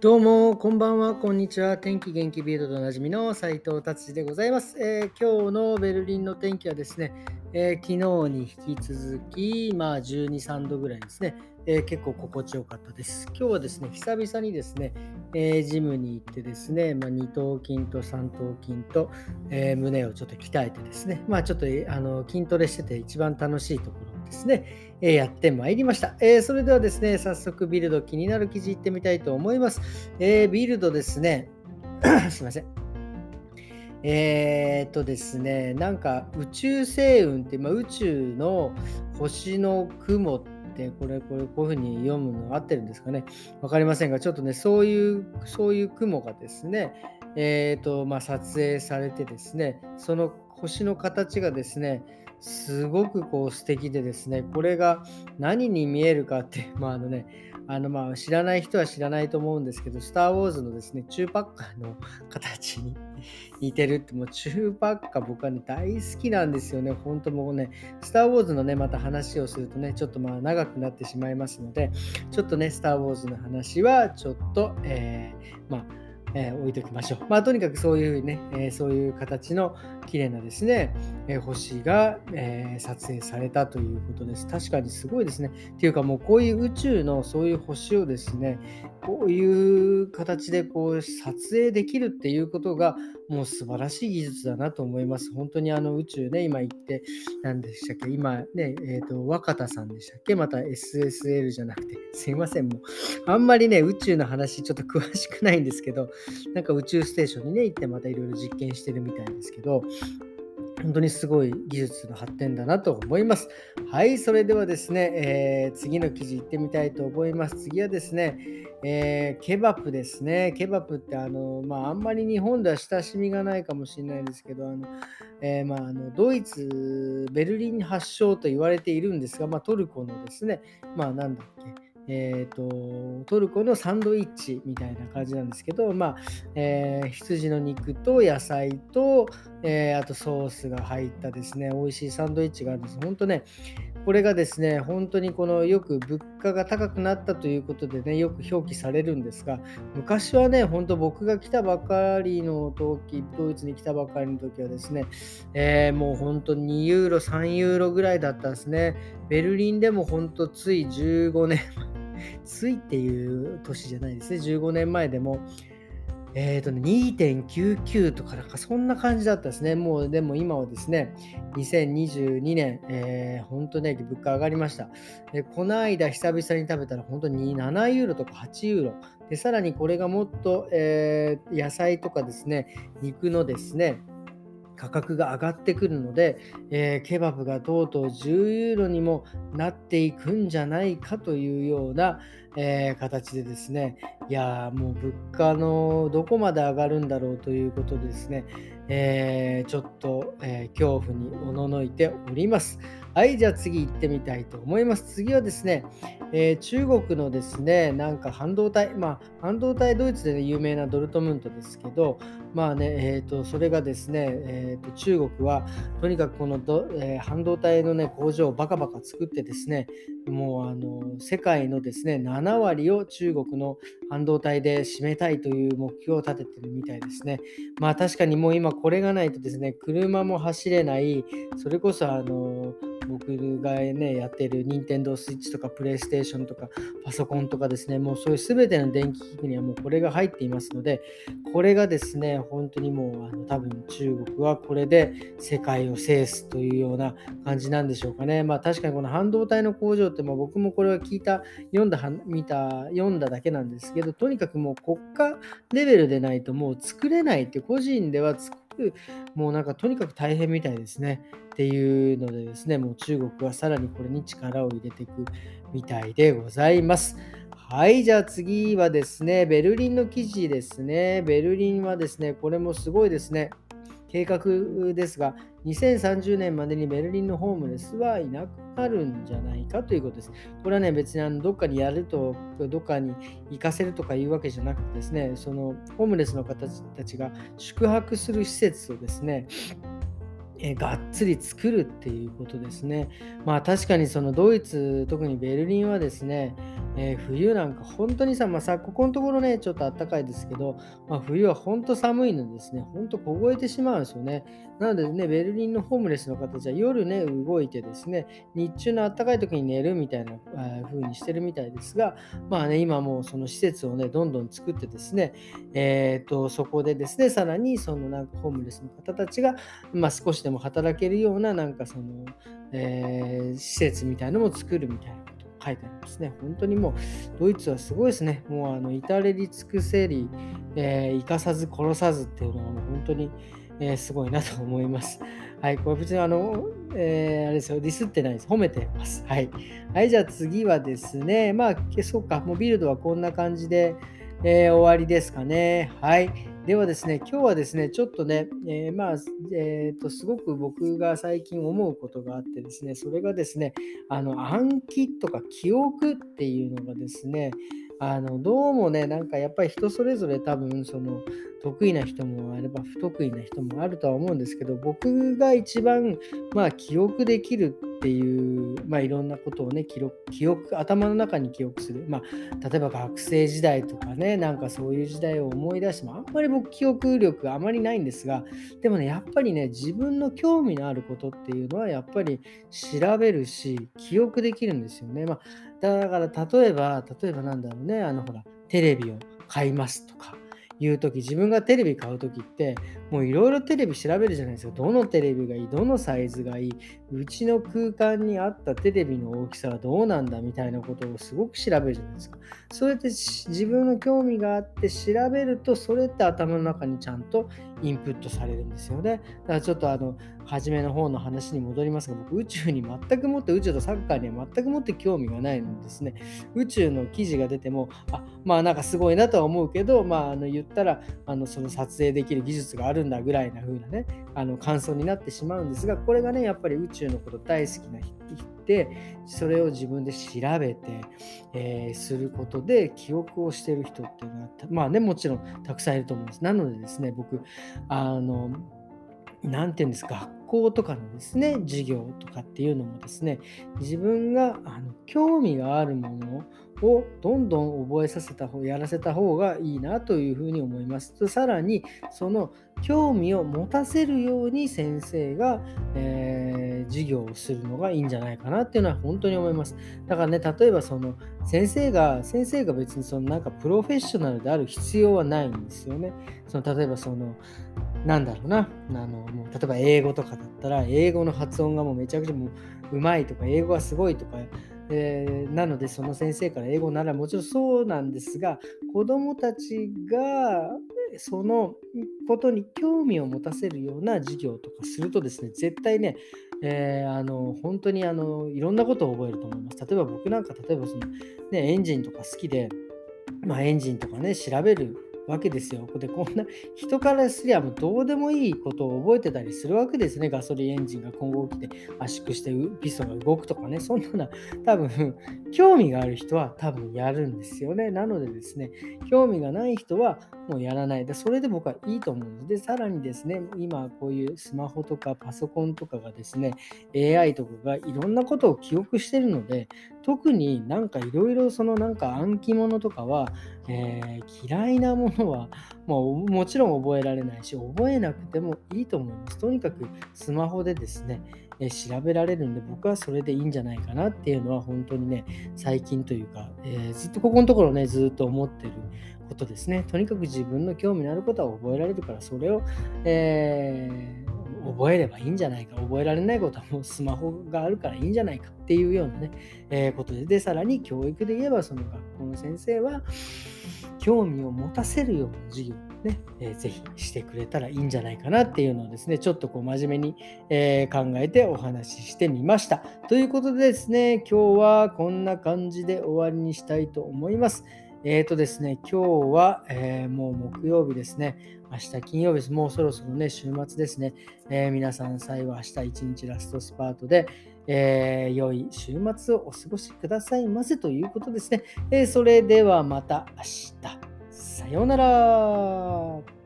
どうも、こんばんは、こんにちは。天気元気ビルドでおなじみの斉藤達治でございます、えー、今日のベルリンの天気はですね、えー、昨日に引き続き、まあ、12、3度ぐらいですね、えー、結構心地よかったです。今日はですね、久々にですね、えジムに行ってですね、まあ、二頭筋と三頭筋と、え胸をちょっと鍛えてですね、まあ、ちょっとあの筋トレしてて一番楽しいところですね、えやってまいりました、え、それではですね、早速ビルド気になる記事いってみたいと思います。え、ビルドですね、すいません。えー、っとですね、なんか宇宙星雲って、まあ、宇宙の星の雲ってこれ、これ、こういうふうに読むの合ってるんですかね。わかりませんが、ちょっとね、そういう、そういう雲がですね、えー、と、まあ、撮影されてですね、その星の形がですね、すごくこう素敵でですね、これが何に見えるかって、まああのね、あのまあ知らない人は知らないと思うんですけど、スター・ウォーズのですね、チューパッカーの形に似てるって、もうチューパッカー僕はね、大好きなんですよね。本当もうね、スター・ウォーズのね、また話をするとね、ちょっとまあ長くなってしまいますので、ちょっとね、スター・ウォーズの話はちょっと、えー、まあえー、置いておきましょう。まあ、とにかくそういうね、えー、そういう形の綺麗なですね、星が、え撮影されたということです。確かにすごいですね。っていうかもうこういう宇宙のそういう星をですね、こういう形でこう撮影できるっていうことがもう素晴らしい技術だなと思います。本当にあの宇宙ね、今行って、何でしたっけ今ね、えっ、ー、と、若田さんでしたっけまた SSL じゃなくて、すいません、もう、あんまりね、宇宙の話ちょっと詳しくないんですけど、なんか宇宙ステーションにね、行ってまたいろいろ実験してるみたいですけど、本当にすごい技術の発展だなと思います。はい、それではですね、えー、次の記事いってみたいと思います。次はですね、えー、ケバプですね。ケバプってあの、まあ、あんまり日本では親しみがないかもしれないですけど、あのえー、まあ、あのドイツ、ベルリン発祥と言われているんですが、まあ、トルコのですね、まあ、なんだっけ、えーと、トルコのサンドイッチみたいな感じなんですけど、まあえー、羊の肉と野菜と、えー、あとソースが入ったですね、美味しいサンドイッチがあるんです。本当ね、これがですね、本当にこのよく物価が高くなったということでね、よく表記されるんですが、昔はね、本当僕が来たばかりの時、ドイツに来たばかりの時はですね、えー、もう本当2ユーロ、3ユーロぐらいだったんですね。ベルリンでも本当つい15年ついっていう年じゃないですね、15年前でも、えーとね、2.99とか、なんかそんな感じだったですね。もう、でも今はですね、2022年、えー、本当ね、物価上がりました。でこの間、久々に食べたら、本当に7ユーロとか8ユーロ。で、さらにこれがもっと、えー、野菜とかですね、肉のですね、価格が上がってくるので、えー、ケバブがとうとう10ユーロにもなっていくんじゃないかというような、えー、形でですね、いやもう物価のどこまで上がるんだろうということでですね、えー、ちょっと、え恐怖におののいております。はい、じゃあ次行ってみたいと思います。次はですね、えー、中国のですね、なんか半導体、まあ、半導体ドイツで、ね、有名なドルトムントですけど、まあね、えーと、それがですね、えーと、中国はとにかくこのど、えー、半導体の、ね、工場をバカバカ作ってですね、もうあの世界のですね、7割を中国の半導体で占めたいという目標を立ててるみたいですね。まあ確かにもう今これがないとですね、車も走れない、それこそあの僕がね、やってる Nintendo Switch とか PlayStation とかパソコンとかですね、もうそういう全ての電気機器にはもうこれが入っていますので、これがですね、本当にもうあの多分中国はこれで世界を制すというような感じなんでしょうかね。まあ確かにこの半導体の工場って、まあ、僕もこれは聞いた、読んだ、見た、読んだだけなんですけど、とにかくもう国家レベルでないともう作れないって個人では作く、もうなんかとにかく大変みたいですね。っていうのでですね、もう中国はさらにこれに力を入れていくみたいでございます。はい、じゃあ次はですね、ベルリンの記事ですね。ベルリンはですね、これもすごいですね。計画ですが、2030年までにベルリンのホームレスはいなくなるんじゃないかということです。これはね、別にあのどっかにやると、どっかに行かせるとかいうわけじゃなくてですね、そのホームレスの方たちが宿泊する施設をですね、えがっつり作るっていうことですね。まあ確かにそのドイツ、特にベルリンはですね、えー、冬なんか本当にさ、まあ、さここのところね、ちょっと暖かいですけど、まあ、冬は本当寒いのですね、本当凍えてしまうんですよね。なのでね、ベルリンのホームレスの方じゃ夜ね、動いてですね、日中の暖かい時に寝るみたいな風にしてるみたいですが、まあね、今もうその施設をね、どんどん作ってですね、えー、とそこでですね、さらにそのなんかホームレスの方たちが、まあ、少しでも働けるような、なんかその、えー、施設みたいなのも作るみたいな書いてありますね。本当にもう、ドイツはすごいですね。もう、あの、至れり尽くせり、えー、生かさず殺さずっていうのはもう本当に、えー、すごいなと思います。はい、これ別にあの、えー、あれですよ、ディスってないです。褒めてます。はい。はい、じゃあ次はですね、まあ、そうか、もうビルドはこんな感じで、えー、終わりですかね。はい。ではですね、今日はですね、ちょっとね、えー、まあ、えー、と、すごく僕が最近思うことがあってですね、それがですね、あの、暗記とか記憶っていうのがですね、あのどうもね、なんかやっぱり人それぞれ多分その得意な人もあれば不得意な人もあるとは思うんですけど、僕が一番まあ記憶できるっていう、まあ、いろんなことをね記録記憶頭の中に記憶する、まあ、例えば学生時代とかねなんかそういう時代を思い出してもあんまり僕記憶力あまりないんですがでもねやっぱりね自分の興味のあることっていうのはやっぱり調べるし記憶できるんですよね、まあ、だから例えば例えばなんだろうねあのほらテレビを買いますとかいう時自分がテレビ買う時ってもういろいろテレビ調べるじゃないですか。どのテレビがいいどのサイズがいい。うちの空間に合ったテレビの大きさはどうなんだみたいなことをすごく調べるじゃないですか。そうやって自分の興味があって調べるとそれって頭の中にちゃんとインプットされるんですよね。だからちょっとあの初めの方の話に戻りますが僕宇宙に全くもって宇宙とサッカーには全くもって興味がないのですね。宇宙の記事が出てもあまあなんかすごいなとは思うけどまああの言ったらあのその撮影できる技術があるんだぐらいな風なねあの感想になってしまうんですがこれがねやっぱり宇宙のこと大好きな人でそれを自分で調べて、えー、することで記憶をしてる人っていうのはまあねもちろんたくさんいると思うんです。なのでですね僕あの何て言うんですか校とかのですね授業とかっていうのもですね自分があの興味があるものをどんどん覚えさせた方やらせた方がいいなというふうに思いますと。さらにその興味を持たせるように先生が、えー、授業をするのがいいんじゃないかなっていうのは本当に思います。だからね、例えばその先生が、先生が別にそのなんかプロフェッショナルである必要はないんですよね。その例えばその、なんだろうな、あのもう例えば英語とかだったら、英語の発音がもうめちゃくちゃもうまいとか、英語がすごいとか、えー、なのでその先生から英語ならもちろんそうなんですが子どもたちがそのことに興味を持たせるような授業とかするとですね絶対ね、えー、あの本当にあのいろんなことを覚えると思います。例えば僕なんか例えばその、ね、エンジンとか好きで、まあ、エンジンとかね調べるわけですよ。で、こんな人からすりゃもうどうでもいいことを覚えてたりするわけですね。ガソリンエンジンが今後起きて圧縮してピストンが動くとかね。そんなのは多分興味がある人は多分やるんですよね。なのでですね、興味がない人はもうやらない。で、それで僕はいいと思うんです。で、さらにですね、今こういうスマホとかパソコンとかがですね、AI とかがいろんなことを記憶してるので、特になんかいろいろそのなんか暗記物とかは、えー、嫌いなものはもうもちろん覚えられないし覚えなくてもいいと思います。とにかくスマホでですね、えー、調べられるんで僕はそれでいいんじゃないかなっていうのは本当にね最近というか、えー、ずっとここのところねずっと思ってることですね。とにかく自分の興味のあることは覚えられるからそれを、えー覚えればいいんじゃないか、覚えられないことはもうスマホがあるからいいんじゃないかっていうようなね、えー、ことで、で、さらに教育で言えば、その学校の先生は、興味を持たせるような授業をね、えー、ぜひしてくれたらいいんじゃないかなっていうのをですね、ちょっとこう真面目に、えー、考えてお話ししてみました。ということでですね、今日はこんな感じで終わりにしたいと思います。えっ、ー、とですね、今日は、えー、もう木曜日ですね。明日金曜日です。もうそろそろね、週末ですね。えー、皆さん、最後明日一日ラストスパートで、えー、良い週末をお過ごしくださいませということですね。えー、それではまた明日。さようなら。